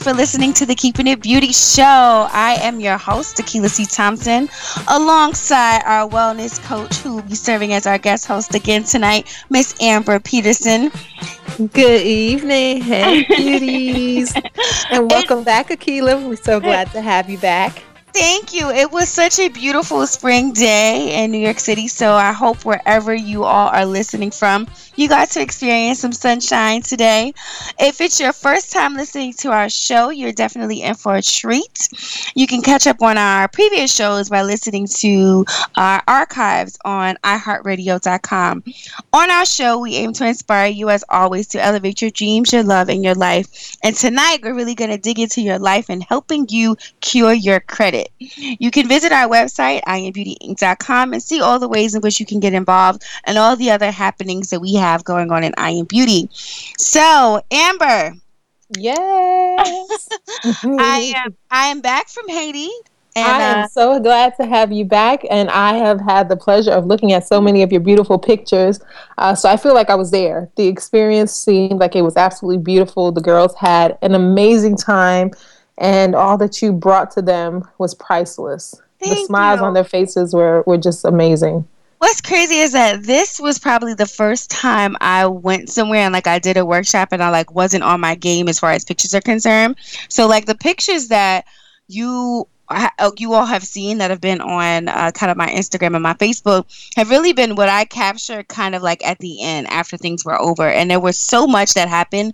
For listening to the Keeping It Beauty Show. I am your host, Tequila C. Thompson, alongside our wellness coach, who will be serving as our guest host again tonight, Miss Amber Peterson. Good evening. Hey, beauties. and welcome back, Akila. We're so glad to have you back. Thank you. It was such a beautiful spring day in New York City. So I hope wherever you all are listening from, you got to experience some sunshine today. If it's your first time listening to our show, you're definitely in for a treat. You can catch up on our previous shows by listening to our archives on iHeartRadio.com. On our show, we aim to inspire you as always to elevate your dreams, your love, and your life. And tonight, we're really going to dig into your life and helping you cure your credit. You can visit our website, iambeautyinc.com, and see all the ways in which you can get involved and all the other happenings that we have going on in I Am Beauty. So, Amber. Yes. I am I am back from Haiti. And, I am uh, so glad to have you back, and I have had the pleasure of looking at so many of your beautiful pictures. Uh, so I feel like I was there. The experience seemed like it was absolutely beautiful. The girls had an amazing time and all that you brought to them was priceless. Thank the smiles you. on their faces were, were just amazing. What's crazy is that this was probably the first time I went somewhere and like I did a workshop and I like wasn't on my game as far as pictures are concerned. So like the pictures that you oh, you all have seen that have been on uh, kind of my Instagram and my Facebook have really been what I captured kind of like at the end after things were over. And there was so much that happened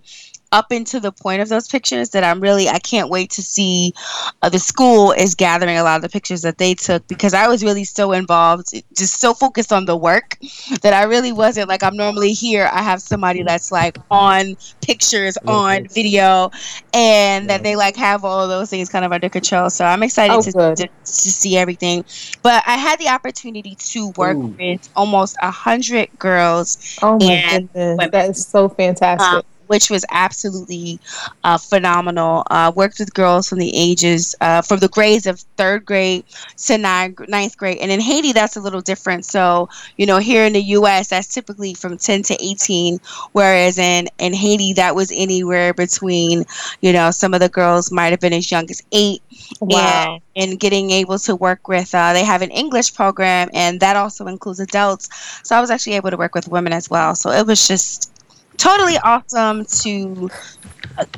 up into the point of those pictures that I'm really I can't wait to see uh, the school is gathering a lot of the pictures that they took because I was really so involved just so focused on the work that I really wasn't like I'm normally here I have somebody that's like on pictures on video and that they like have all of those things kind of under control so I'm excited oh, to, to, to, see everything but I had the opportunity to work Ooh. with almost a hundred girls oh my goodness women. that is so fantastic. um, which was absolutely uh, phenomenal. Uh, worked with girls from the ages, uh, from the grades of third grade to ninth, ninth grade. And in Haiti, that's a little different. So, you know, here in the U.S., that's typically from 10 to 18, whereas in, in Haiti, that was anywhere between, you know, some of the girls might have been as young as eight. Wow. And, and getting able to work with, uh, they have an English program, and that also includes adults. So I was actually able to work with women as well. So it was just totally awesome to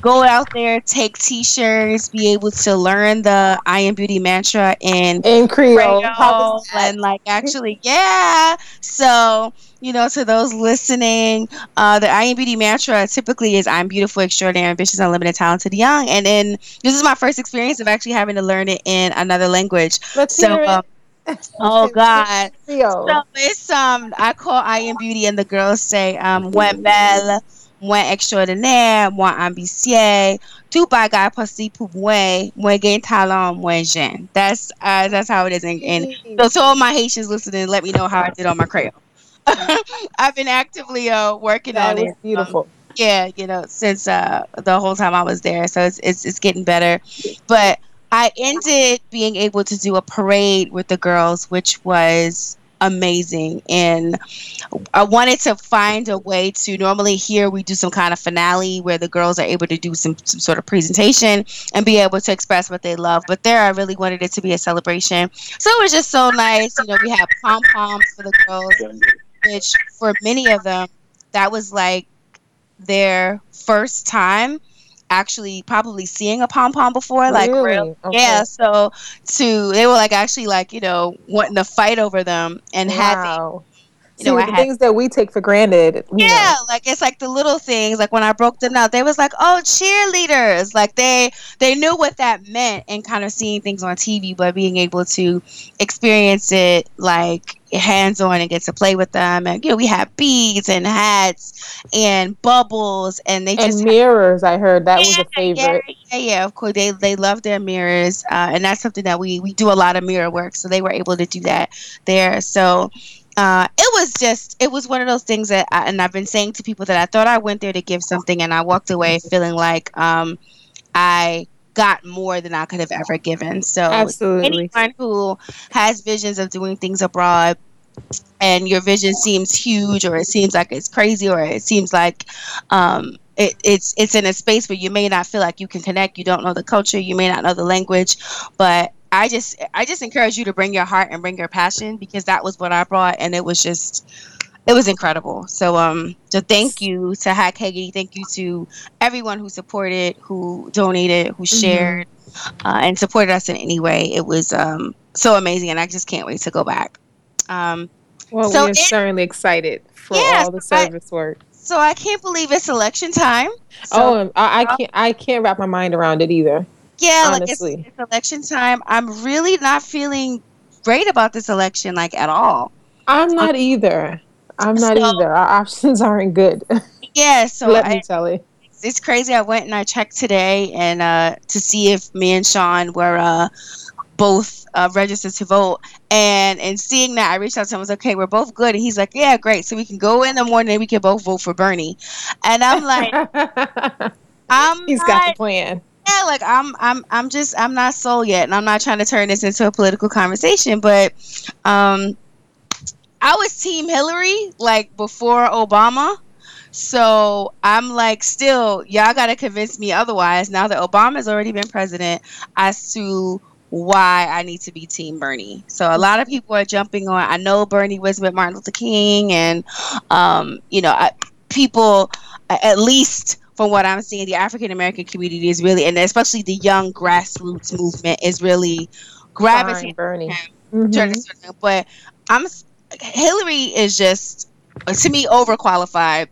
go out there, take t-shirts, be able to learn the I am beauty mantra in in Creole, Creole and like actually, yeah. So you know, to those listening, uh, the I am beauty mantra typically is I'm beautiful, extraordinary, ambitious, unlimited, talented, young. And then this is my first experience of actually having to learn it in another language. Let's so, hear it. Um, oh God. So it's um I call I am beauty and the girls say um moins belle, moins extraordinaire, moins ambitieux, tout bagay possible pour moi, moins gain talent, moins jeune. That's uh that's how it is and, in so to all my Haitians listening, let me know how I did on my Creole. I've been actively uh working that on it. Beautiful. Um, yeah, you know, since uh the whole time I was there. So it's it's it's getting better. But I ended being able to do a parade with the girls, which was amazing. And I wanted to find a way to normally here we do some kind of finale where the girls are able to do some, some sort of presentation and be able to express what they love. But there I really wanted it to be a celebration. So it was just so nice. You know, we had pom poms for the girls, which for many of them that was like their first time actually probably seeing a pom pom before. Like, really? okay. yeah. So to they were like actually like you know wanting to fight over them and wow. You See, know, the had, things that we take for granted. Yeah, know. like it's like the little things. Like when I broke them out, they was like, "Oh, cheerleaders!" Like they they knew what that meant, and kind of seeing things on TV, but being able to experience it like hands on and get to play with them. And you know, we had beads and hats and bubbles, and they and just mirrors. Had, I heard that yeah, was a favorite. Yeah, yeah, yeah, of course they they love their mirrors, uh, and that's something that we we do a lot of mirror work. So they were able to do that there. So uh, it was just it was one of those things that I, and I've been saying to people that I thought I went there to give something and I walked away feeling like um, I got more than I could have ever given. So Absolutely. anyone who has visions of doing things abroad and your vision seems huge or it seems like it's crazy or it seems like um, it, it's it's in a space where you may not feel like you can connect you don't know the culture you may not know the language but I just I just encourage you to bring your heart and bring your passion because that was what I brought and it was just it was incredible. So um so thank you to Hack Haggity, thank you to everyone who supported, who donated, who mm-hmm. shared mm-hmm. uh, and supported us in any way. It was um so amazing and I just can't wait to go back. Um well, so we're certainly excited for all the service work. So I can't believe it's election time. So, oh, I, I can't I can't wrap my mind around it either. Yeah, Honestly. like it's, it's election time. I'm really not feeling great about this election, like at all. I'm not either. I'm not so, either. Our options aren't good. Yeah, so let I, me tell you. It's crazy. I went and I checked today and uh, to see if me and Sean were uh, both uh, registered to vote. And and seeing that, I reached out to him. I was like, okay, we're both good. And he's like, yeah, great. So we can go in the morning and we can both vote for Bernie. And I'm like, I'm he's not, got the plan yeah, like I'm I'm I'm just I'm not sold yet, and I'm not trying to turn this into a political conversation, but um, I was Team Hillary like before Obama. So I'm like, still, y'all got to convince me otherwise. Now that Obama's already been president, as to why I need to be Team Bernie. So a lot of people are jumping on. I know Bernie was with Martin Luther King, and um, you know, I, people at least from what I'm seeing, the African American community is really, and especially the young grassroots movement is really gravitating. Bernie. Mm-hmm. But I'm Hillary is just to me overqualified,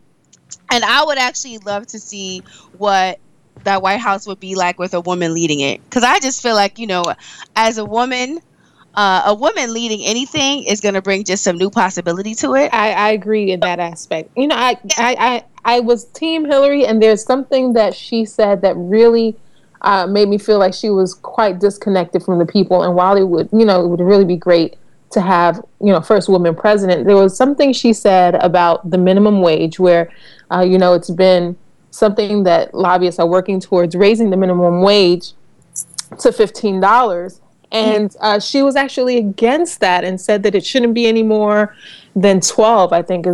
and I would actually love to see what that White House would be like with a woman leading it. Because I just feel like you know, as a woman. Uh, a woman leading anything is going to bring just some new possibility to it. I, I agree in that aspect. You know, I, I, I, I was Team Hillary, and there's something that she said that really uh, made me feel like she was quite disconnected from the people. And while it would, you know, it would really be great to have, you know, first woman president, there was something she said about the minimum wage, where, uh, you know, it's been something that lobbyists are working towards raising the minimum wage to fifteen dollars. And uh, she was actually against that and said that it shouldn't be any more than twelve. I think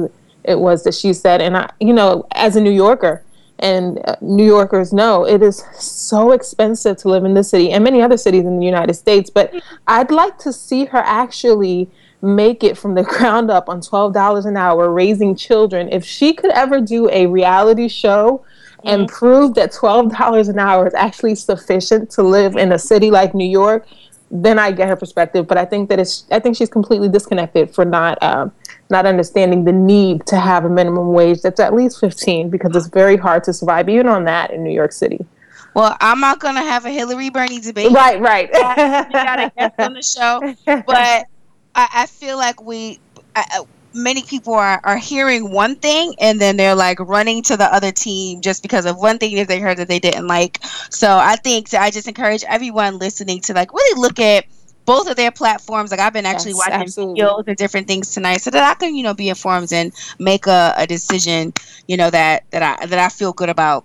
it was that she said. And I, you know, as a New Yorker, and uh, New Yorkers know it is so expensive to live in this city and many other cities in the United States. But I'd like to see her actually make it from the ground up on $12 an hour raising children. If she could ever do a reality show and mm-hmm. prove that $12 an hour is actually sufficient to live in a city like New York, then I get her perspective. But I think that it's I think she's completely disconnected for not uh, not understanding the need to have a minimum wage that's at least fifteen because it's very hard to survive even on that in New York City. Well, I'm not gonna have a Hillary Bernie debate. Right, right. we got a guest on the show, but I, I feel like we. I, many people are, are hearing one thing and then they're like running to the other team just because of one thing that they heard that they didn't like. So I think I just encourage everyone listening to like really look at both of their platforms. Like I've been actually yes, watching absolutely. videos and different things tonight, so that I can you know be informed and make a, a decision you know that that I that I feel good about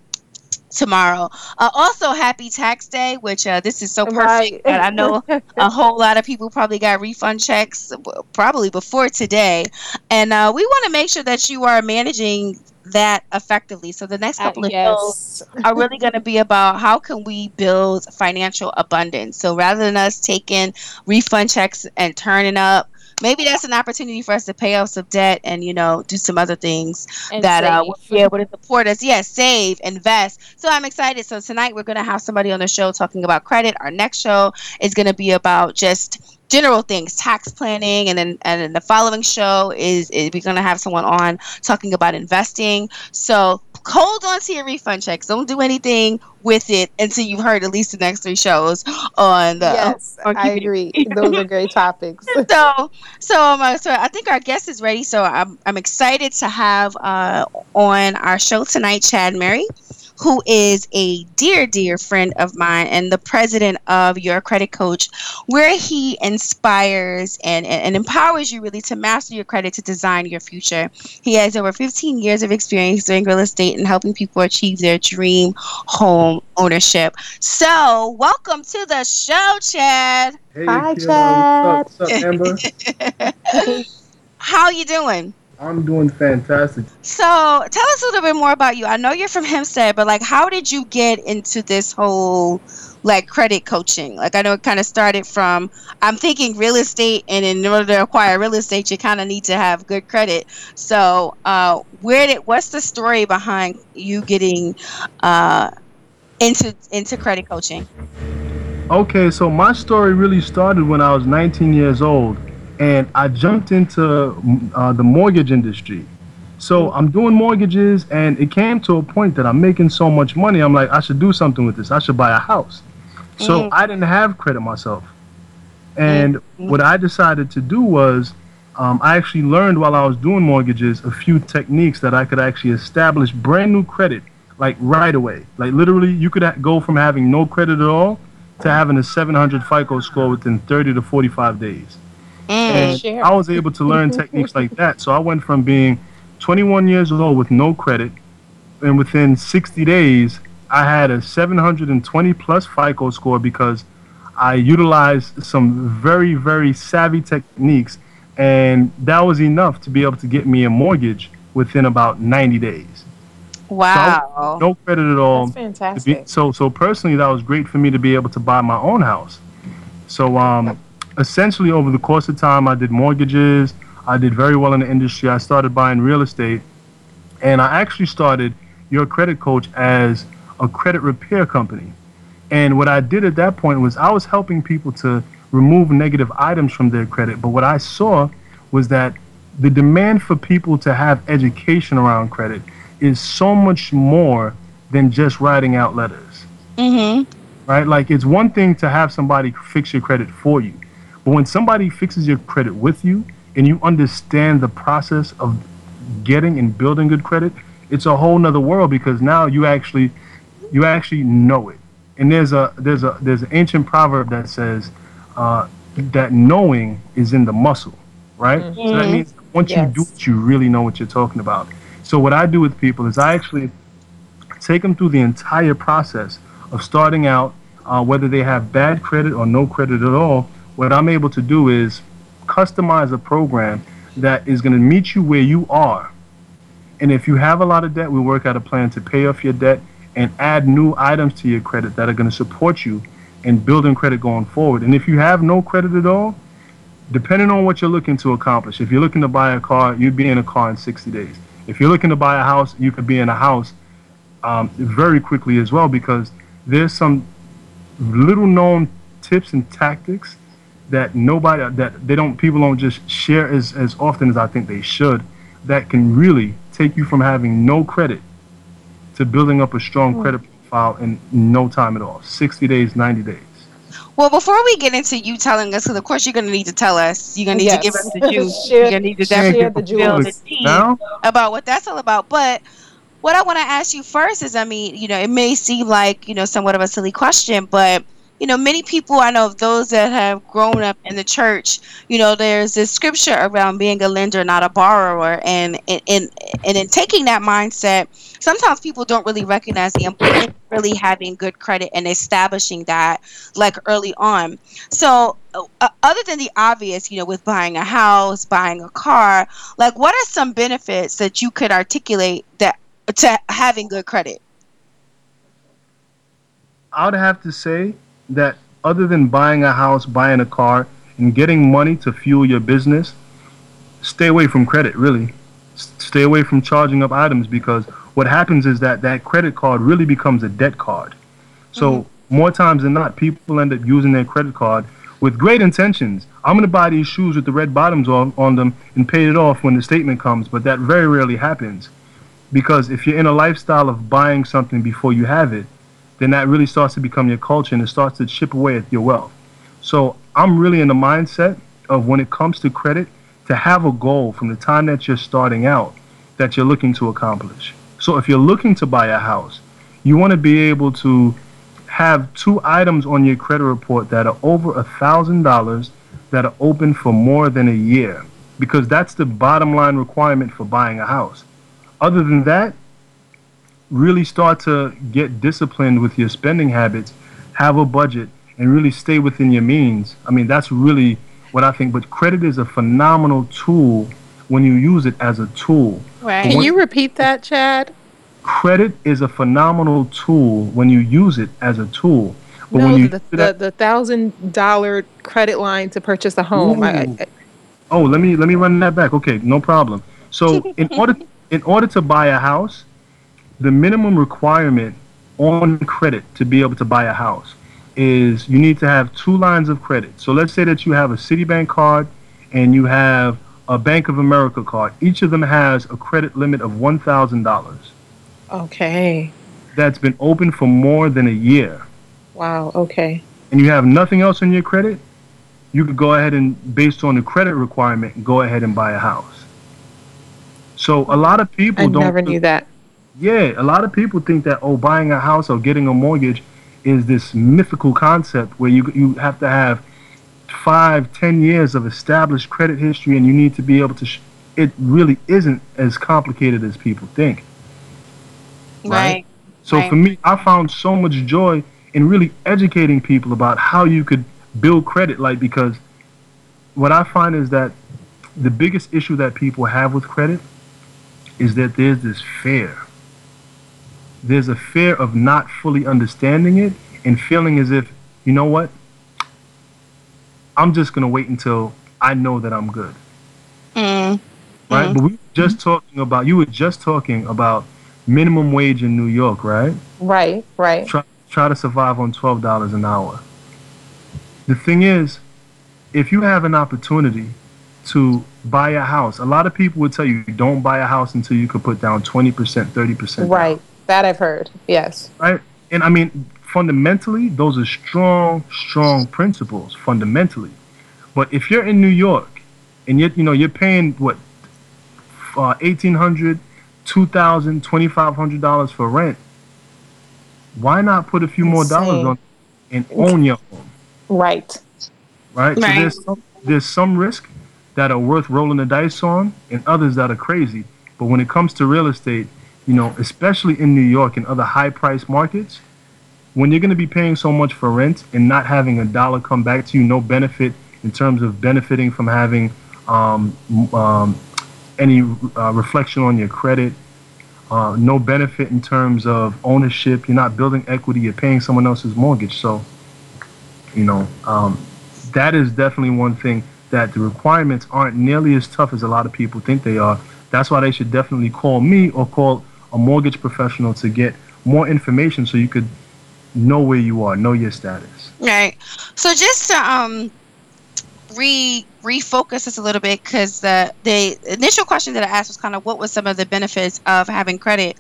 tomorrow. Uh, also, happy tax day, which uh, this is so perfect. Right. I know a whole lot of people probably got refund checks probably before today. And uh, we want to make sure that you are managing that effectively. So the next uh, couple of yes. shows are really going to be about how can we build financial abundance. So rather than us taking refund checks and turning up maybe that's an opportunity for us to pay off some debt and you know do some other things and that uh, will be able to support us. Yes, yeah, save, invest. So I'm excited. So tonight we're going to have somebody on the show talking about credit. Our next show is going to be about just general things, tax planning, and then and then the following show is, is we're gonna have someone on talking about investing. So hold on to your refund checks. Don't do anything with it until you've heard at least the next three shows on the. Yes, on I agree. Those are great topics. so, so um, so I think our guest is ready. So I'm I'm excited to have uh, on our show tonight, Chad Murray who is a dear, dear friend of mine and the president of Your Credit Coach, where he inspires and, and, and empowers you really to master your credit to design your future. He has over 15 years of experience doing real estate and helping people achieve their dream home ownership. So, welcome to the show, Chad. Hey, Hi, Chad. What's up, Amber? How you doing? I'm doing fantastic. So, tell us a little bit more about you. I know you're from Hempstead, but like, how did you get into this whole like credit coaching? Like, I know it kind of started from I'm thinking real estate, and in order to acquire real estate, you kind of need to have good credit. So, uh, where did what's the story behind you getting uh, into into credit coaching? Okay, so my story really started when I was 19 years old and I jumped into uh, the mortgage industry. So I'm doing mortgages, and it came to a point that I'm making so much money. I'm like, I should do something with this. I should buy a house. So mm-hmm. I didn't have credit myself, and mm-hmm. what I decided to do was, um, I actually learned while I was doing mortgages a few techniques that I could actually establish brand new credit, like right away. Like literally, you could ha- go from having no credit at all to having a 700 FICO score within 30 to 45 days. Mm, and I was able to learn techniques like that. So I went from being 21 years old with no credit, and within 60 days, I had a 720 plus FICO score because I utilized some very, very savvy techniques, and that was enough to be able to get me a mortgage within about 90 days. Wow! So no credit at all. That's fantastic. Be, so, so personally, that was great for me to be able to buy my own house. So, um, essentially over the course of time, I did mortgages. I did very well in the industry. I started buying real estate, and I actually started your credit coach as a credit repair company. And what I did at that point was I was helping people to remove negative items from their credit. But what I saw was that the demand for people to have education around credit is so much more than just writing out letters. Mm-hmm. Right? Like it's one thing to have somebody fix your credit for you. But when somebody fixes your credit with you and you understand the process of getting and building good credit, it's a whole nother world because now you actually you actually know it. And there's a there's a there's an ancient proverb that says uh, that knowing is in the muscle, right? Mm-hmm. So that mm-hmm. means once yes. you do it, you really know what you're talking about. So what I do with people is I actually take them through the entire process of starting out, uh, whether they have bad credit or no credit at all, what I'm able to do is customize a program that is going to meet you where you are. And if you have a lot of debt, we work out a plan to pay off your debt and add new items to your credit that are going to support you in building credit going forward. And if you have no credit at all, depending on what you're looking to accomplish, if you're looking to buy a car, you'd be in a car in 60 days. If you're looking to buy a house, you could be in a house um, very quickly as well because there's some little known tips and tactics that nobody that they don't people don't just share as, as often as I think they should that can really take you from having no credit to building up a strong mm. credit profile in no time at all 60 days 90 days. Well before we get into you telling us because of course you're going to need to tell us. You're going to need yes. to give us the juice. You're going to need to share the juice. about what that's all about. But what i want to ask you first is i mean you know it may seem like you know somewhat of a silly question but you know, many people I know of those that have grown up in the church, you know, there's this scripture around being a lender, not a borrower. And and, and, and in taking that mindset, sometimes people don't really recognize the importance of really having good credit and establishing that like early on. So uh, other than the obvious, you know, with buying a house, buying a car, like what are some benefits that you could articulate that to having good credit? I would have to say that other than buying a house, buying a car, and getting money to fuel your business, stay away from credit, really. S- Stay away from charging up items because what happens is that that credit card really becomes a debt card. So, mm-hmm. more times than not, people end up using their credit card with great intentions. I'm going to buy these shoes with the red bottoms on, on them and pay it off when the statement comes, but that very rarely happens. Because if you're in a lifestyle of buying something before you have it, then that really starts to become your culture and it starts to chip away at your wealth. So I'm really in the mindset of when it comes to credit, to have a goal from the time that you're starting out that you're looking to accomplish. So if you're looking to buy a house, you want to be able to have two items on your credit report that are over a thousand dollars that are open for more than a year because that's the bottom line requirement for buying a house. Other than that, really start to get disciplined with your spending habits, have a budget, and really stay within your means. I mean, that's really what I think. But credit is a phenomenal tool when you use it as a tool. Right. Can you repeat that, Chad? Credit is a phenomenal tool when you use it as a tool. But no, when you the, the, the thousand dollar credit line to purchase a home. I, I, Oh, let me let me run that back. Okay, no problem. So in order in order to buy a house, the minimum requirement on credit to be able to buy a house is you need to have two lines of credit. So let's say that you have a Citibank card and you have a Bank of America card. Each of them has a credit limit of one thousand dollars okay. that's been open for more than a year. Wow. Okay. and you have nothing else on your credit, you could go ahead and, based on the credit requirement, go ahead and buy a house. So a lot of people I don't. never knew that. Yeah, a lot of people think that oh, buying a house or getting a mortgage is this mythical concept where you you have to have five, ten years of established credit history, and you need to be able to. Sh- it really isn't as complicated as people think. Right. right. So Right. for me, I found so much joy in really educating people about how you could build credit. Like because what I find is that the biggest issue that people have with credit is that there's this fear. There's a fear of not fully understanding it and feeling as if, you know what? I'm just gonna wait until I know that I'm good Mm. right? Mhm. But we were just talking about you were just talking about minimum wage in New York, right? Right. Right. Try try to survive on twelve dollars an hour. The thing is, if you have an opportunity to buy a house, a lot of people would tell you don't buy a house until you could put down twenty percent, thirty percent. Right. That I've heard. Yes. Right. And I mean, fundamentally, those are strong, strong principles. Fundamentally, but if you're in New York and yet you know you're paying what uh, eighteen hundred, two thousand, twenty five hundred dollars for rent, why not put a few more dollars Insane. on and own your home? Right. Right. So there's some, there's some risk that are worth rolling the dice on, and others that are crazy. But when it comes to real estate, you know, especially in New York and other high price markets, when you're going to be paying so much for rent and not having a dollar come back to you, no benefit in terms of benefiting from having um, um, any uh, reflection on your credit, uh, no benefit in terms of ownership. You're not building equity. You're paying someone else's mortgage. So, you know, um, that is definitely one thing that the requirements aren't nearly as tough as a lot of people think they are. That's why they should definitely call me or call a mortgage professional to get more information so you could know where you are, know your status. Right. So just to um re refocus this a little bit because the the initial question that I asked was kind of what was some of the benefits of having credit,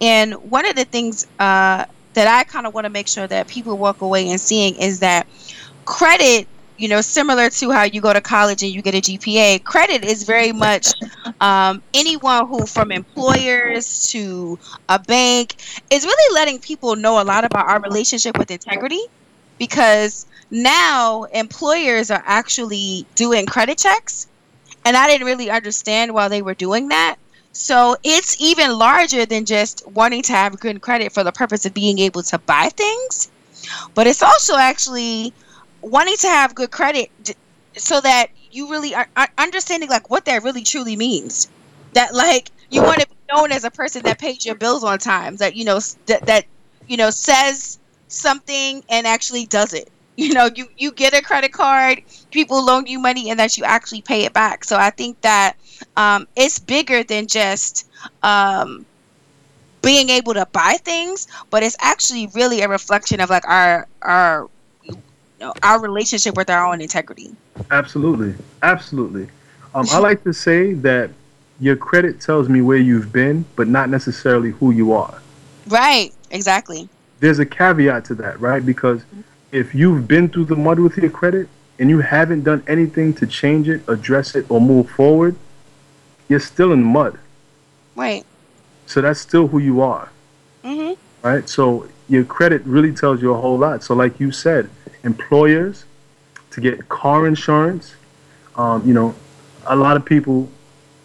and one of the things uh, that I kind of want to make sure that people walk away and seeing is that credit. You know, similar to how you go to college and you get a GPA, credit is very much um, anyone who, from employers to a bank, is really letting people know a lot about our relationship with integrity because now employers are actually doing credit checks and i didn't really understand why they were doing that. So it's even larger than just wanting to have good credit for the purpose of being able to buy things but it's also actually wanting to have good credit d- so that you really are, are understanding like what that really truly means. That like you want to be known as a person that pays your bills on time that you know that, that you know says something and actually does it. You know you you get a credit card people loan you money and that you actually pay it back. So i think that um, it's bigger than just um, being able to buy things but it's actually really a reflection of like our our our relationship with our own integrity Absolutely, absolutely. Um, I like to say that your credit tells me where you've been, but not necessarily who you are. right exactly There's a caveat to that, right? Because if you've been through the mud with your credit and you haven't done anything to change it, address it, or move forward, you're still in the mud. right So that's still who you are, mm-hmm. right? So your credit really tells you a whole lot. So, like you said, employers to get car insurance, um, you know, a lot of people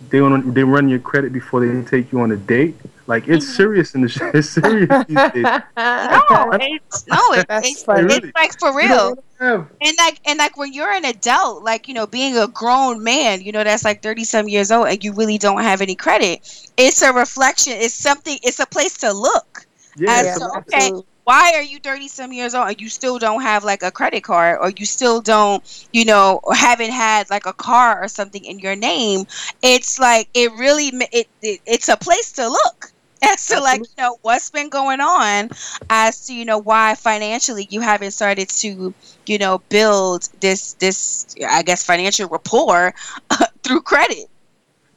they want they run your credit before they take you on a date. Like it's serious in the sh- it's serious these days. no it's no it, it's, it's like for real. and like and like when you're an adult like you know being a grown man you know that's like 30 some years old and you really don't have any credit it's a reflection it's something it's a place to look. Yeah, as Yeah, to, okay absolutely. Why are you 30 some years old and you still don't have like a credit card or you still don't you know or haven't had like a car or something in your name it's like it really it, it it's a place to look as to like you know what's been going on as to you know why financially you haven't started to you know build this this i guess financial rapport through credit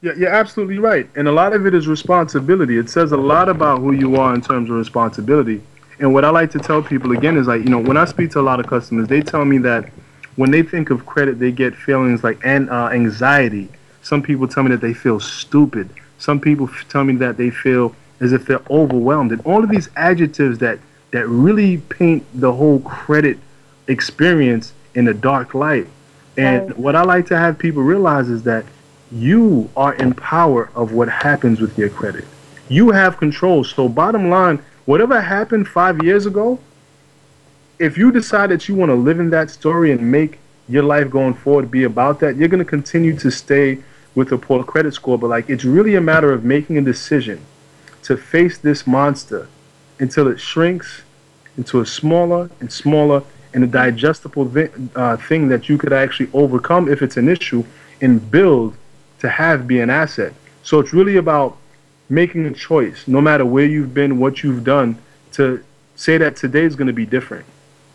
Yeah, you're absolutely right. And a lot of it is responsibility. It says a lot about who you are in terms of responsibility. And what I like to tell people again is like, you know, when I speak to a lot of customers, they tell me that when they think of credit, they get feelings like and uh, anxiety. Some people tell me that they feel stupid. Some people f- tell me that they feel as if they're overwhelmed. And all of these adjectives that that really paint the whole credit experience in a dark light. And Right. what I like to have people realize is that you are in power of what happens with your credit. You have control. So, bottom line, whatever happened five years ago, if you decide that you want to live in that story and make your life going forward be about that, you're going to continue to stay with a poor credit score. But, like, it's really a matter of making a decision to face this monster until it shrinks into a smaller and smaller and a digestible uh, thing that you could actually overcome if it's an issue and build to have be an asset. So it's really about making a choice, no matter where you've been, what you've done, to say that today is going to be different.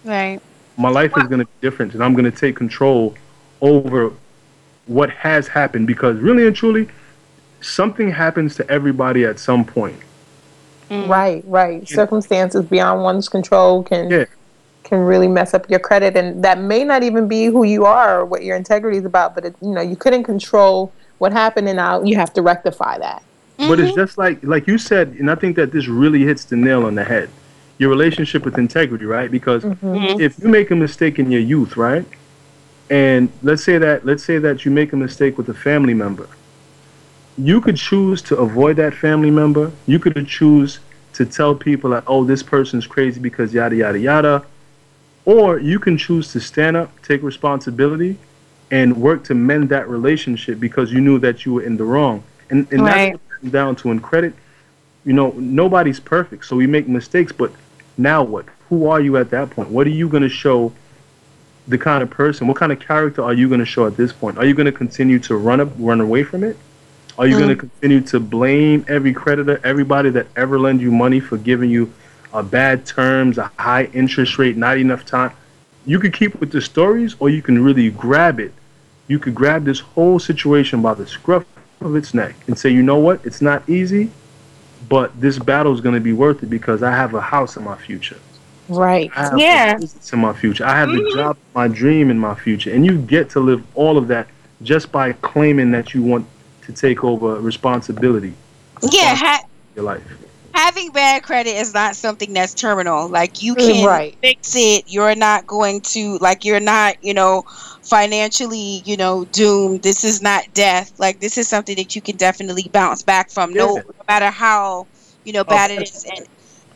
right My life is going to be different, and I'm going to take control over what has happened because really and truly, something happens to everybody at some point. Mm. Right, right. Circumstances beyond one's control can Yeah. can really mess up your credit, and that may not even be who you are or what your integrity is about. But it, you know, you couldn't control what happened, and now you have to rectify that. But it's mm-hmm. just like like you said, and I think that this really hits the nail on the head. Your relationship with integrity, right? Because mm-hmm. Mm-hmm. if you make a mistake in your youth, right? And let's say that let's say that you make a mistake with a family member. You could choose to avoid that family member. You could choose to tell people like, "Oh, this person's crazy because yada yada yada," or you can choose to stand up, take responsibility, and work to mend that relationship because you knew that you were in the wrong. And and Right. that's what it comes down to in credit. You know, nobody's perfect, so we make mistakes. But now what? Who are you at that point? What are you going to show? The kind of person, what kind of character are you going to show at this point? Are you going to continue to run up, run away from it? Are you going to continue to blame every creditor, everybody that ever lend you money for giving you uh, bad terms, a high interest rate, not enough time? You could keep with the stories, or you can really grab it. You could grab this whole situation by the scruff of its neck and say, you know what? It's not easy, but this battle is going to be worth it because I have a house in my future. Right. Yeah. in my future. I have the mm-hmm. job, my dream in my future, and you get to live all of that just by claiming that you want to take over responsibility yeah ha- your life. Having bad credit is not something that's terminal. Like you mm, can Right. fix it. You're not going to like you're not, you know, financially, you know, doomed. This is not death. Like this is something that you can definitely bounce back from no, Yeah. no matter how, you know, Oh, bad it is. And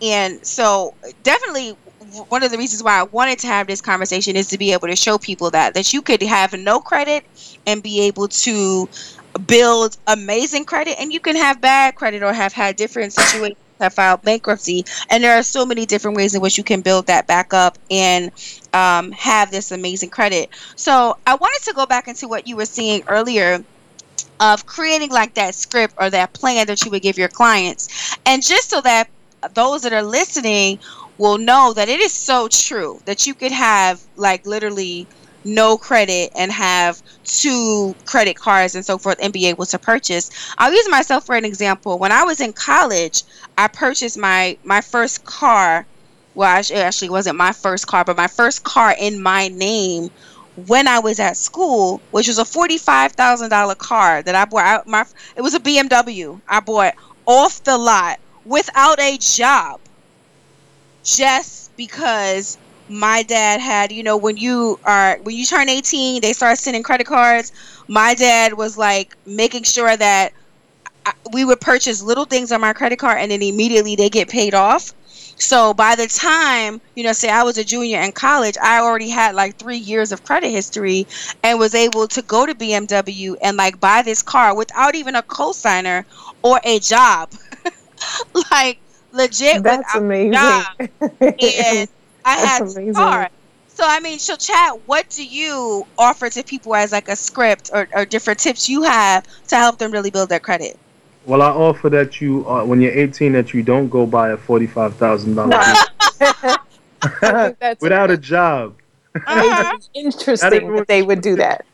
and so definitely one of the reasons why I wanted to have this conversation is to be able to show people that that you could have no credit and be able to build amazing credit and you can have bad credit or have had different situations have filed bankruptcy. And there are so many different ways in which you can build that back up and um, have this amazing credit. So I wanted to go back into what you were seeing earlier of creating like that script or that plan that you would give your clients. And just so that those that are listening will know that it is so true that you could have like literally no credit and have two credit cards and so forth and be able to purchase. I'll use myself for an example. When I was in college, I purchased my my first car. Well, it actually wasn't my first car, but my first car in my name when I was at school, which was a forty-five thousand dollar car that I bought. I, my it was a BMW I bought off the lot without a job, just because my dad had. You know, when you are when you turn eighteen, they start sending credit cards. My dad was like making sure that I, we would purchase little things on my credit card, and then immediately they get paid off so by the time, you know, say I was a junior in college, I already had like three years of credit history and was able to go to BMW and like buy this car without even a cosigner or a job. like legit That's amazing. And I had a. So I mean, so Chad, what do you offer to people as like a script or, or different tips you have to help them really build their credit? Well, I offer that you, uh, when you're 18, that you don't go buy a forty-five thousand dollars without a job. Uh-huh. Interesting that they would do that.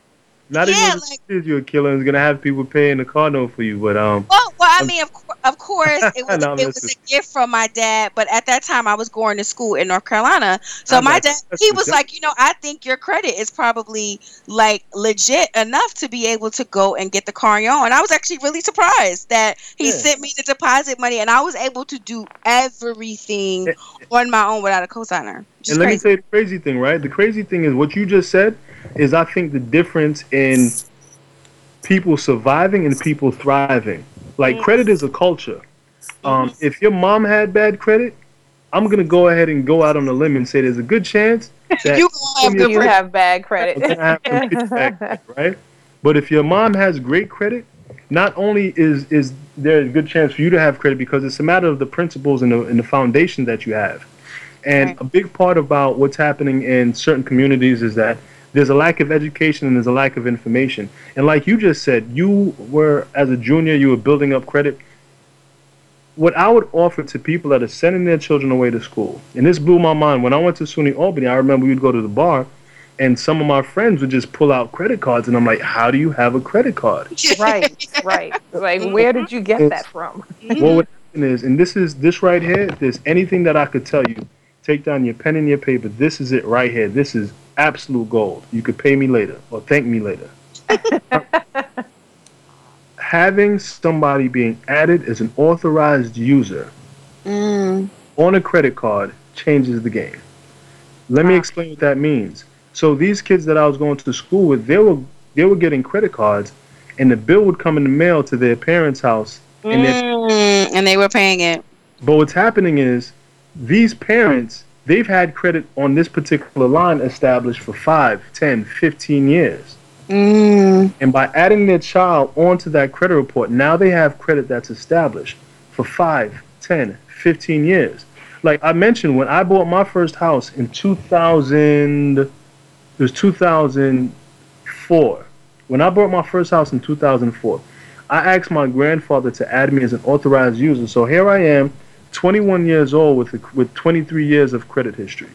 Not Yeah, even like- if you're a killer is gonna have people paying the car note for you, but um, Well, well, I mean, of, cour- of course, it was No, it was a gift from my dad. But at that time, I was going to school in North Carolina, so my dad he was like, you know, I think your credit is probably like legit enough to be able to go and get the car on your own. And I was actually really surprised that he Yeah. sent me the deposit money, and I was able to do everything eh, eh. on my own without a cosigner. And let me crazy. you the crazy thing, right? The crazy thing is what you just said is I think the difference in people surviving and people thriving. Like credit is a culture. Um, if your mom had bad credit, I'm gonna go ahead and go out on a limb and say there's a good chance that you gonna have You credit. have bad credit. have bad credit, right? But if your mom has great credit, not only is is there a good chance for you to have credit because it's a matter of the principles and the, and the foundation that you have. And Right. a big part about what's happening in certain communities is that there's a lack of education and there's a lack of information. And like you just said, you were as a junior, you were building up credit. What I would offer to people that are sending their children away to school, and this blew my mind. When I went to SUNY Albany, I remember we'd go to the bar, and some of my friends would just pull out credit cards, and I'm like, "How do you have a credit card?" right, right. Like, mm-hmm. where did you get that from? Mm-hmm. What would happen is, and this is this right here. If there's anything that I could tell you, take down your pen and your paper. This is it right here. This is absolute gold. You could pay me later or thank me later. Having somebody being added as an authorized user Mm. on a credit card changes the game. Let me explain what that means. So these kids that I was going to school with, they were they were getting credit cards, and the bill would come in the mail to their parents' house, and Mm, and they were paying it. But what's happening is these parents, they've had credit on this particular line established for 5, 10, 15 years. Mm. And by adding their child onto that credit report, now they have credit that's established for 5, 10, 15 years. Like I mentioned, when I bought my first house in 2000, it was 2004. When I bought my first house in 2004, I asked my grandfather to add me as an authorized user. So here I am, 21 years old with with 23 years of credit history.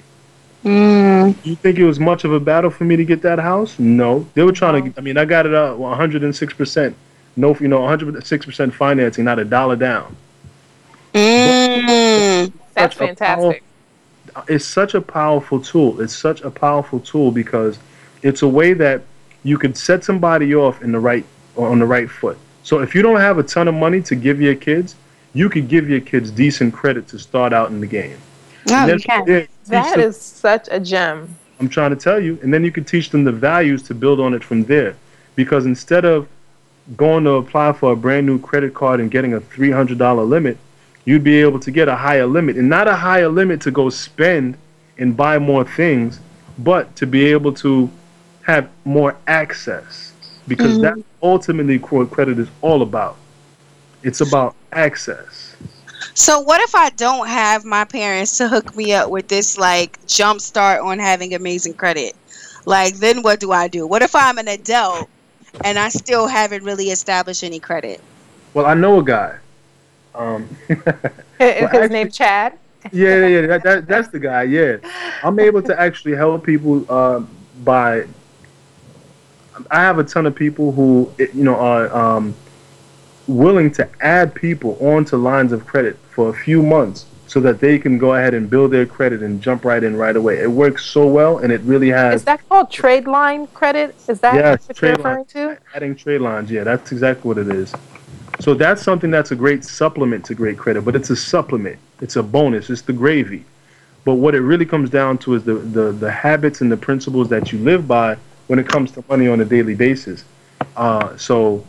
Mm. You think it was much of a battle for me to get that house? No, they were trying to. I mean, I got it uh, 106 percent. No, you know, 106 percent financing, not a dollar down. Mm. That's Such a fantastic. It's such a powerful tool. It's such a powerful tool because it's a way that you can set somebody off in the right on the right foot. So if you don't have a ton of money to give your kids, you could give your kids decent credit to start out in the game. No, you can. That them- is such a gem. I'm trying to tell you. And then you can teach them the values to build on it from there. Because instead of going to apply for a brand new credit card and getting a $300 limit, you'd be able to get a higher limit. And not a higher limit to go spend and buy more things, but to be able to have more access. Because Mhm. that's ultimately what credit is all about. It's about access. So what if I don't have my parents to hook me up with this like jump start on having amazing credit? Like then what do I do? What if I'm an adult and I still haven't really established any credit? Well, I know a guy. Um, Is his actually- name Chad? yeah, yeah, that, that, that's the guy. Yeah, I'm able to actually help people uh, by. I have a ton of people who you know are um, willing to add people onto lines of credit for a few months so that they can go ahead and build their credit and jump right in right away. It works so well, and it really has Is that called trade line credit? Is that Yes, what you're referring to? adding trade lines. Yeah, that's exactly what it is. So that's something that's a great supplement to great credit, but it's a supplement. It's a bonus. It's the gravy. But what it really comes down to is the, the, the habits and the principles that you live by when it comes to money on a daily basis. Uh, so,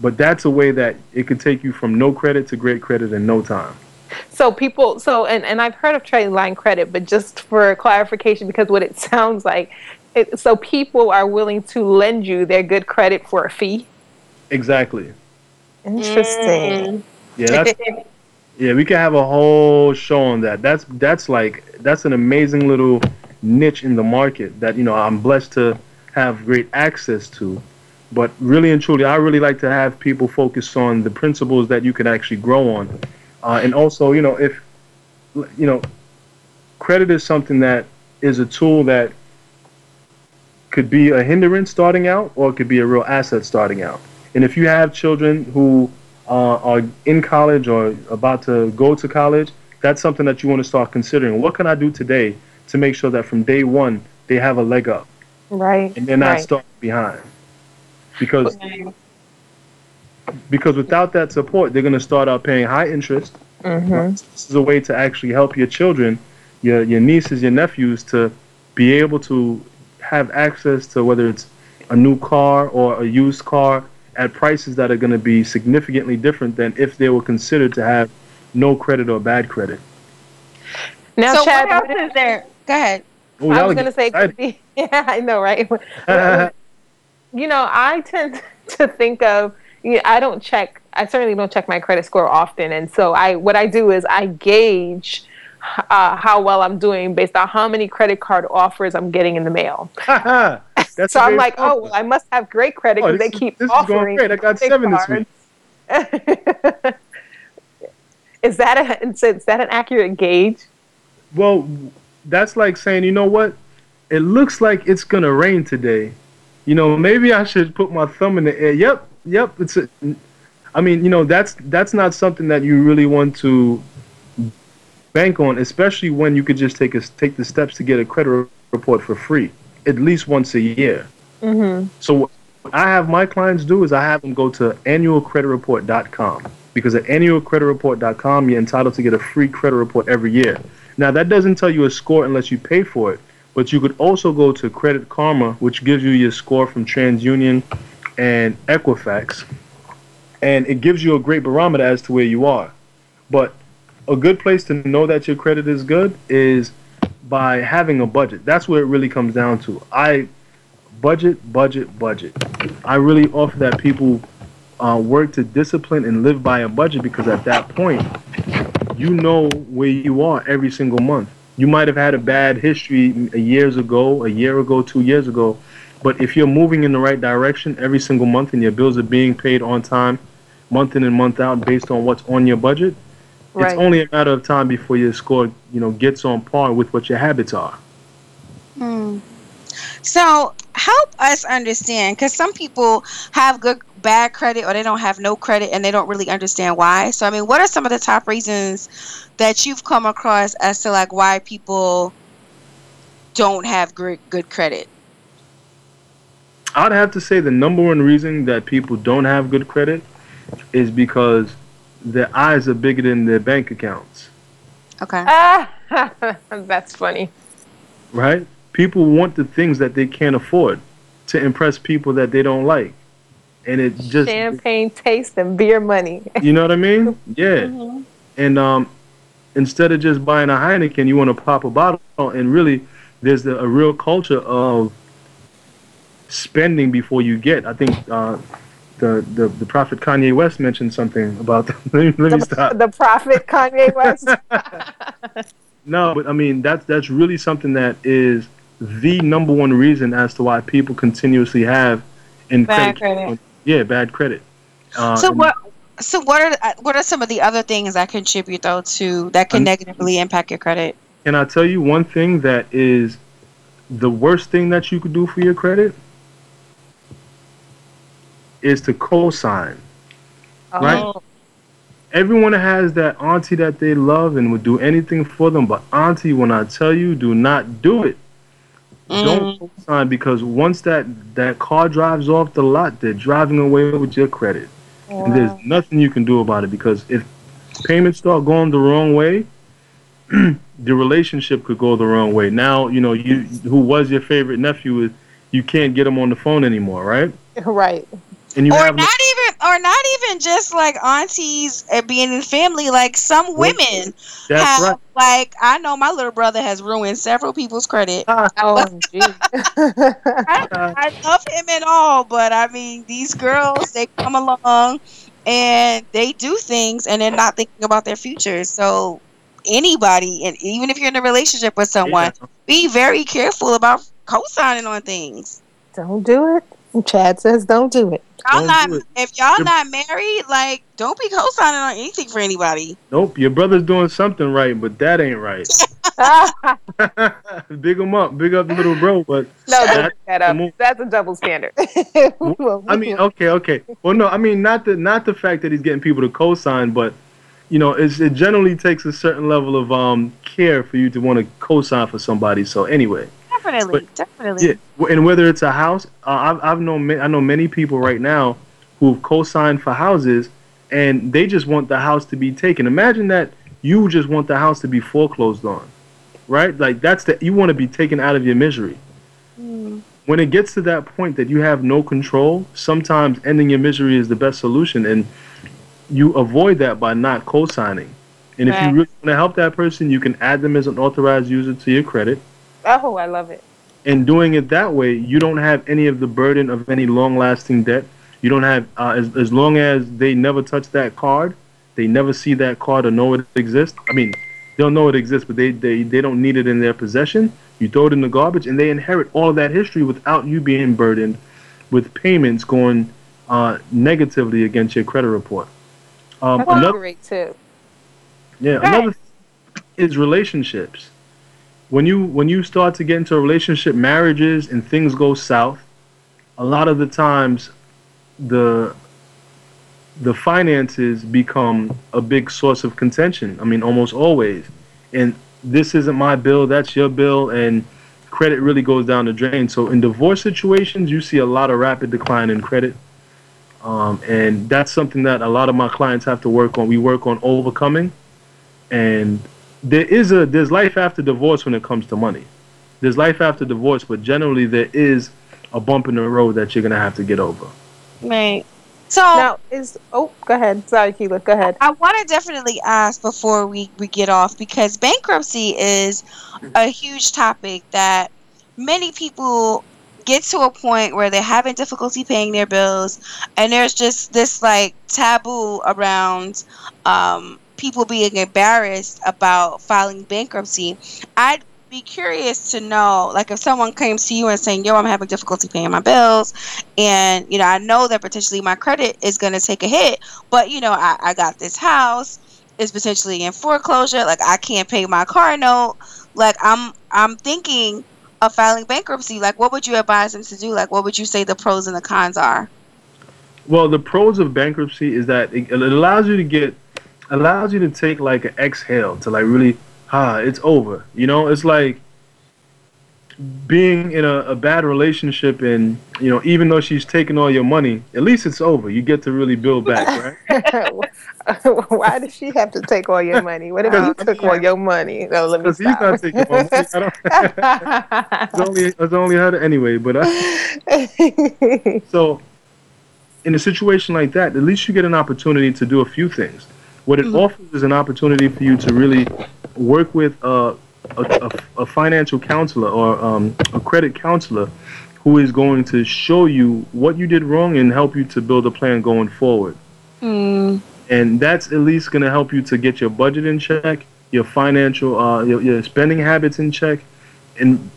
but that's a way that it could take you from no credit to great credit in no time. So people, so and and I've heard of trade line credit, but just for clarification, because what it sounds like, it, so people are willing to lend you their good credit for a fee. Exactly. Interesting. Mm. Yeah, that's Yeah, we can have a whole show on that. That's that's like that's an amazing little niche in the market that you know I'm blessed to have great access to. But really and truly, I really like to have people focus on the principles that you can actually grow on, uh, and also you know if you know credit is something that is a tool that could be a hindrance starting out, or it could be a real asset starting out. And if you have children who uh, are in college or about to go to college, that's something that you want to start considering. What can I do today to make sure that from day one they have a leg up Right. and they're not right. stuck behind? Because because without that support, they're going to start out paying high interest. Mhm. This is a way to actually help your children, your your nieces, your nephews, to be able to have access to whether it's a new car or a used car at prices that are going to be significantly different than if they were considered to have no credit or bad credit. Now, so Chad, what else is there? Go ahead. Oh, I was going to say, could be, yeah, I know, right? you know, I tend to think of, you I don't check, I certainly don't check my credit score often. And so I, what I do is I gauge uh, how well I'm doing based on how many credit card offers I'm getting in the mail. That's so I'm like, oh, well, I must have great credit Oh, because they this is- keep this is going offering. great. I got seven this week. is that a is that an accurate gauge? Well, that's like saying, you know what? It looks like it's gonna rain today. You know, maybe I should put my thumb in the air. Yep, yep. It's. A, I mean, you know, that's that's not something that you really want to bank on, especially when you could just take a, take the steps to get a credit report for free, at least once a year. Mm-hmm. So what I have my clients do is I have them go to annualcreditreport.com because at annualcreditreport.com you're entitled to get a free credit report every year. Now that doesn't tell you a score unless you pay for it, but you could also go to Credit Karma, which gives you your score from TransUnion and Equifax, and it gives you a great barometer as to where you are. But a good place to know that your credit is good is by having a budget. That's where it really comes down to. I budget, budget, budget. I really offer that people uh, work to discipline and live by a budget because at that point, you know where you are every single month. You might have had a bad history a years ago, a year ago, two years ago, but if you're moving in the right direction every single month and your bills are being paid on time, month in and month out, based on what's on your budget, Right. it's only a matter of time before your score, you know, gets on par with what your habits are. Hmm. So help us understand, because some people have good, bad credit, or they don't have no credit, and they don't really understand why. So I mean, what are some of the top reasons that you've come across as to like why people don't have great good credit? I'd have to say the number one reason that people don't have good credit is because their eyes are bigger than their bank accounts, Okay. Ah, that's funny. right? People want the things that they can't afford to impress people that they don't like. And it just, Champagne taste and beer money. you know what I mean? Yeah. And um, instead of just buying a Heineken, you want to pop a bottle. And really, there's the, a real culture of spending before you get. I think uh, the, the, the prophet Kanye West mentioned something about the, let me, let me stop. the prophet Kanye West. No, but I mean that's that's really something that is the number one reason as to why people continuously have in Bad credit. Yeah, bad credit. Uh, So what? So what are what are some of the other things that contribute though to that can Um, negatively impact your credit? Can I tell you one thing that is the worst thing that you could do for your credit is to co-sign. Right. Oh, Everyone has that auntie that they love and would do anything for them, but auntie, when I tell you, do not do it. Don't mm. co-sign because once that that car drives off the lot, they're driving away with your credit, and there's nothing you can do about it because if payments start going the wrong way, the relationship could go the wrong way. Now you know you who was your favorite nephew is you can't get him on the phone anymore, right? right. And you or have no- not even or not even just like aunties uh, being in family like some women that's have right. like i know my little brother has ruined several people's credit Oh. I, I love him and all but i mean these girls they come along and they do things and they're not thinking about their future so anybody and even if you're in a relationship with someone Yeah. be very careful about co-signing on things don't do it. Chad says don't do it. y'all Don't do it. if y'all You're- not married like don't be co-signing on anything for anybody Nope, your brother's doing something right, but that ain't right. big him up, big up the little bro. But No, don't That's that up. move. That's a double standard. I mean, okay, okay. Well, no, I mean not the not the fact that he's getting people to co-sign, but you know, it's, it generally takes a certain level of um care for you to want to co-sign for somebody. So anyway, definitely definitely yeah, and whether it's a house, uh, I've I've known I know many people right now who've co-signed for houses, and they just want the house to be taken. Imagine that you just want the house to be foreclosed on, right? Like that's the you want to be taken out of your misery. When it gets to that point that you have no control, sometimes ending your misery is the best solution, and you avoid that by not co-signing. And if you really want to help that person, you can add them as an authorized user to your credit oh, I love it. and doing it that way, you don't have any of the burden of any long-lasting debt. You don't have uh, as as long as they never touch that card, they never see that card or know it exists. I mean, they'll know it exists, but they they they don't need it in their possession. You throw it in the garbage, and they inherit all of that history without you being burdened with payments going uh, negatively against your credit report. Um, That's another great too. yeah, another th- is relationships. When you when you start to get into a relationship, marriages, and things go south, a lot of the times, the the finances become a big source of contention. I mean, almost always. And this isn't my bill, that's your bill, and credit really goes down the drain. So in divorce situations, you see a lot of rapid decline in credit. Um, and that's something that a lot of my clients have to work on. We work on overcoming, and there is a there's life after divorce when it comes to money. There's life after divorce, but generally there is a bump in the road that you're gonna have to get over. right so Now is oh, go ahead. Sorry, Keela. Go ahead. I want to definitely ask before we, we get off because bankruptcy is a huge topic that many people get to a point where they're having difficulty paying their bills and there's just this like taboo around um, people being embarrassed about filing bankruptcy. I'd be curious to know like if someone came to you and saying yo i'm having difficulty paying my bills and you know i know that potentially my credit is going to take a hit but you know I, I got this house is potentially in foreclosure like i can't pay my car note. Like i'm i'm thinking of filing bankruptcy. Like what would you advise them to do? Like what would you say the pros and the cons are? Well, the pros of bankruptcy is that it, it allows you to get allows you to take like an exhale to like really ah it's over. You know, it's like being in a, a bad relationship and you know even though she's taking all your money, at least it's over. You get to really build back, right? Why does she have to take all your money? What if he took all your money? No, let me Because he's not stop. taking my money. I don't, it's only it's only her anyway. But uh, so in a situation like that, at least you get an opportunity to do a few things. What it offers is an opportunity for you to really work with a, a, a financial counselor or um, a credit counselor who is going to show you what you did wrong and help you to build a plan going forward. Mm. And that's at least going to help you to get your budget in check, your financial, uh, your, your spending habits in check, and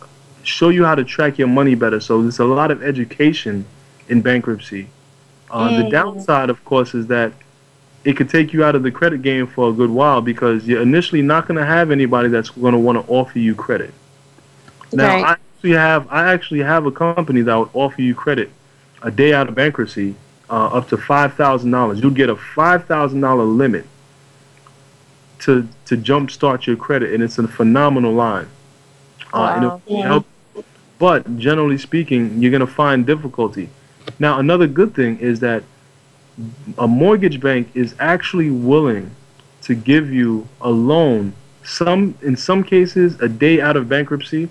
show you how to track your money better. So there's a lot of education in bankruptcy. Uh, The Mm. downside, of course, is that it could take you out of the credit game for a good while because you're initially not going to have anybody that's going to want to offer you credit. Now, Right. I actually have I actually have a company that would offer you credit a day out of bankruptcy uh, up to five thousand dollars. You'll get a five thousand dollar limit to to jumpstart your credit, and it's a phenomenal line. Uh, and Wow. help- but generally speaking, you're going to find difficulty. Now, another good thing is that a mortgage bank is actually willing to give you a loan. Some in some cases, a day out of bankruptcy.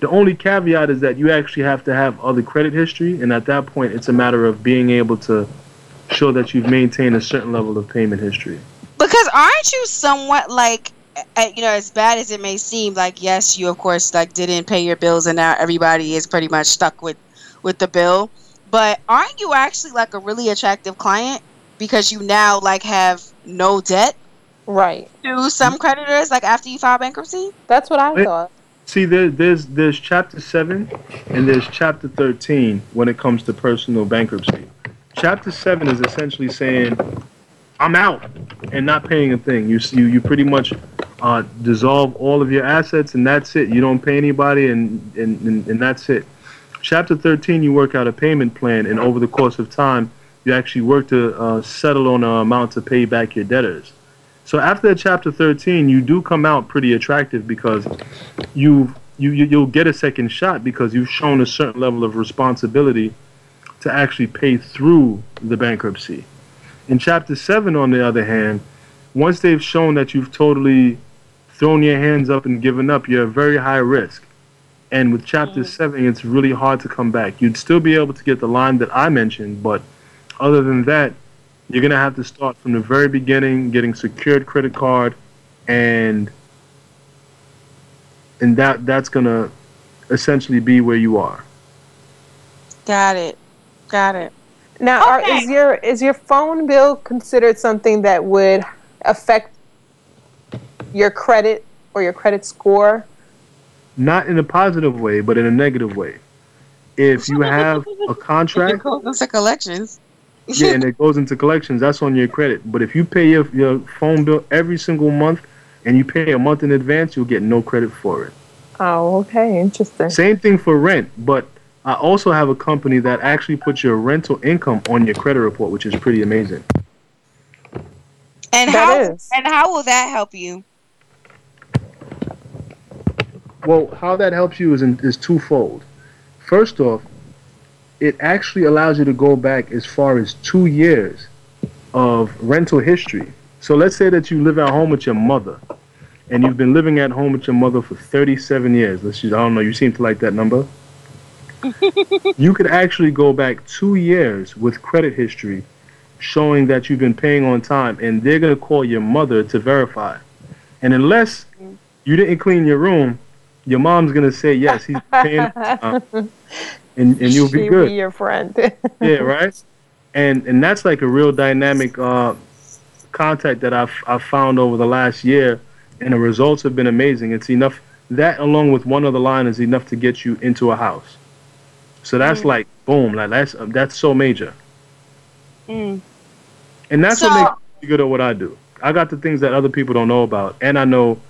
The only caveat is that you actually have to have other credit history, and at that point, it's a matter of being able to show that you've maintained a certain level of payment history. Because aren't you somewhat like, uh, you know, as bad as it may seem, like yes, you of course like didn't pay your bills, and now everybody is pretty much stuck with with the bill. But aren't you actually like a really attractive client because you now like have no debt Right. to some creditors like after you file bankruptcy? That's what I Wait. thought. See, there, there's there's chapter seven and there's chapter thirteen when it comes to personal bankruptcy. Chapter seven is essentially saying, "I'm out and not paying a thing." You you you pretty much uh, dissolve all of your assets and that's it. You don't pay anybody and and, and and that's it. Chapter thirteen, you work out a payment plan, and over the course of time, you actually work to uh, settle on an amount to pay back your debtors. So after chapter 13, you do come out pretty attractive because you you you- you'll get a second shot because you've shown a certain level of responsibility to actually pay through the bankruptcy. In chapter 7 on the other hand, once they've shown that you've totally thrown your hands up and given up, you're at very high risk. And with chapter mm. 7, it's really hard to come back. You'd still be able to get the line that I mentioned, but other than that, you're going to have to start from the very beginning, getting secured credit card and and that that's going to essentially be where you are. Got it. Got it. Now, are, is your is your phone bill considered something that would affect your credit or your credit score? Not in a positive way, but in a negative way. If you have a contract, It contract, goes into collections. yeah, and it goes into collections, that's on your credit. But if you pay your, your phone bill every single month and you pay a month in advance, you'll get no credit for it. Oh, okay, interesting. Same thing for rent, but I also have a company that actually puts your rental income on your credit report, which is pretty amazing. And That how is. and how will that help you? Well, how that helps you is in, is twofold. First off, it actually allows you to go back as far as two years of rental history. So let's say that you live at home with your mother, and you've been living at home with your mother for 37 years. Let's just, I don't know, you seem to like that number. you could actually go back two years with credit history showing that you've been paying on time, and they're going to call your mother to verify. And unless you didn't clean your room, your mom's going to say, yes, he's paying, uh, and, and you'll be She good Be your friend. yeah, right. And and that's like a real dynamic uh, contact that I've I've found over the last year, and the results have been amazing. It's enough that along with one other line is enough to get you into a house. So that's like boom, like that's that's so major, Mm. and that's So- what makes me good at what I do. I got the things that other people don't know about, and I know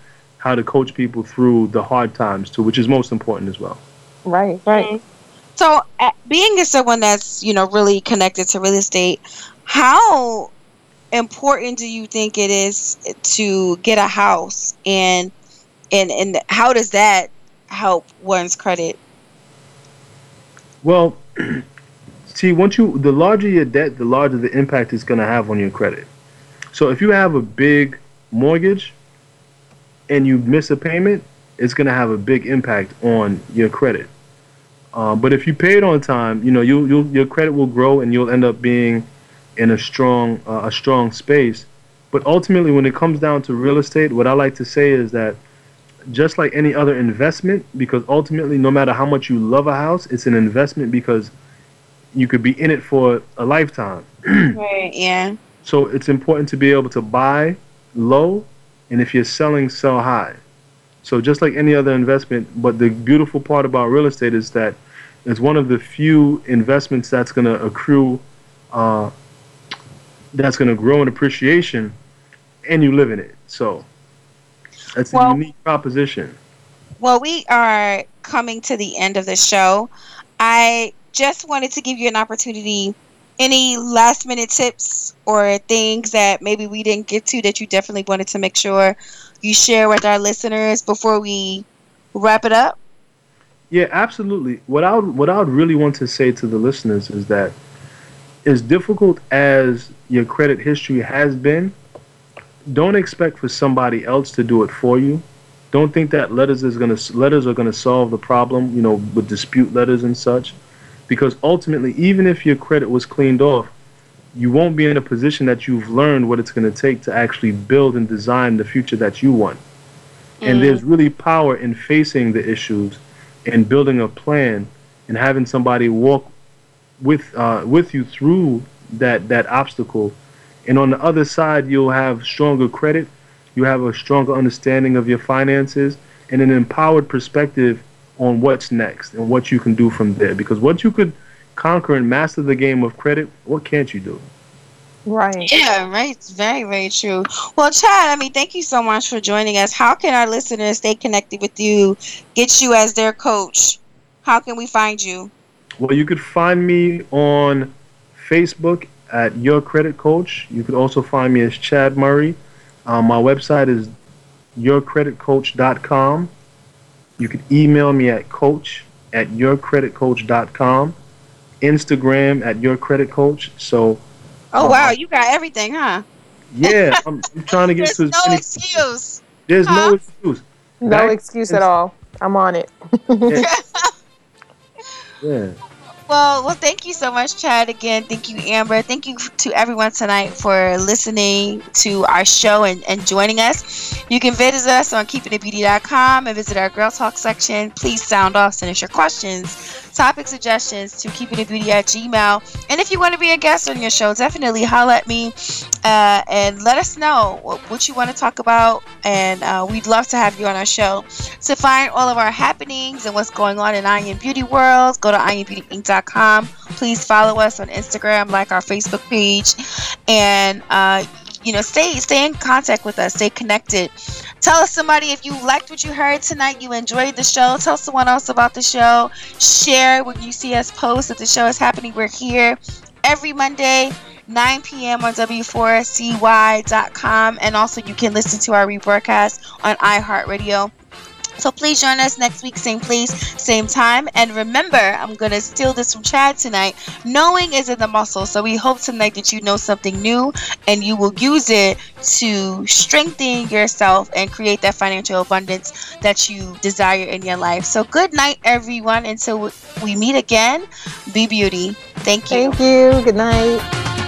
how to coach people through the hard times too, which is most important as well. right, right. So, uh, being as someone that's you know really connected to real estate, how important do you think it is to get a house, and and and how does that help one's credit? Well, see, once you the larger your debt, the larger the impact it's going to have on your credit. So if you have a big mortgage and you miss a payment, it's going to have a big impact on your credit. Uh, but if you pay it on time, you know you you your credit will grow and you'll end up being in a strong uh, a strong space. But ultimately, when it comes down to real estate, what I like to say is that just like any other investment, because ultimately, no matter how much you love a house, it's an investment because you could be in it for a lifetime. right. Yeah. So it's important to be able to buy low, and if you're selling, sell high. So just like any other investment, but the beautiful part about real estate is that it's one of the few investments that's going to accrue, uh, that's going to grow in appreciation, and you live in it. So that's Well- a unique proposition. Well, we are coming to the end of the show. I just wanted to give you an opportunity. Any last minute tips or things that maybe we didn't get to that you definitely wanted to make sure you share with our listeners before we wrap it up? Yeah, absolutely. What I would, what I would really want to say to the listeners is that as difficult as your credit history has been, don't expect for somebody else to do it for you. Don't think that letters is gonna letters are gonna solve the problem. You know, with dispute letters and such, because ultimately, even if your credit was cleaned off, you won't be in a position that you've learned what it's gonna take to actually build and design the future that you want. And there's really power in facing the issues and building a plan and having somebody walk with uh, with you through that that obstacle. And on the other side, you'll have stronger credit. You have a stronger understanding of your finances and an empowered perspective on what's next and what you can do from there. Because once you could conquer and master the game of credit, what can't you do? Right. Yeah, right. It's very, very true. Well, Chad, I mean, thank you so much for joining us. How can our listeners stay connected with you, get you as their coach? How can we find you? Well, you could find me on Facebook at Your Credit Coach. You could also find me as Chad Murray. Um, my website is yourcreditcoach.com. You can email me at coach at yourcreditcoach.com. Instagram at yourcreditcoach. So, Oh, Um, wow. You got everything, huh? yeah, I'm, I'm trying to get There's to no many- excuse. There's Huh? no excuse. No Back- excuse at all. I'm on it. Yeah. Well, well, thank you so much, Chad. Again, thank you, Amber. Thank you to everyone tonight for listening to our show and, and joining us. You can visit us on keepingitbeauty.com and visit our Girl Talk section. Please sound off, send us your questions, topic suggestions to keepingitbeauty at gmail. And if you want to be a guest on your show, definitely holla at me uh, and let us know what, what you want to talk about. And uh, we'd love to have you on our show. To find all of our happenings and what's going on in I Am Beauty World, go to IamBeautyInc.com. Please follow us on Instagram, like our Facebook page, and uh, you know, stay stay in contact with us, stay connected. Tell us somebody if you liked what you heard tonight, you enjoyed the show. Tell someone else about the show. Share when you see us post that the show is happening. We're here every Monday. 9 p.m. on W4CY.com, and also you can listen to our rebroadcast on iHeartRadio. So please join us next week, same place, same time. And remember, I'm going to steal this from Chad tonight. Knowing is in the muscle. So we hope tonight that you know something new and you will use it to strengthen yourself and create that financial abundance that you desire in your life. So good night, everyone. Until we meet again, be beauty. Thank you. Thank you. Good night.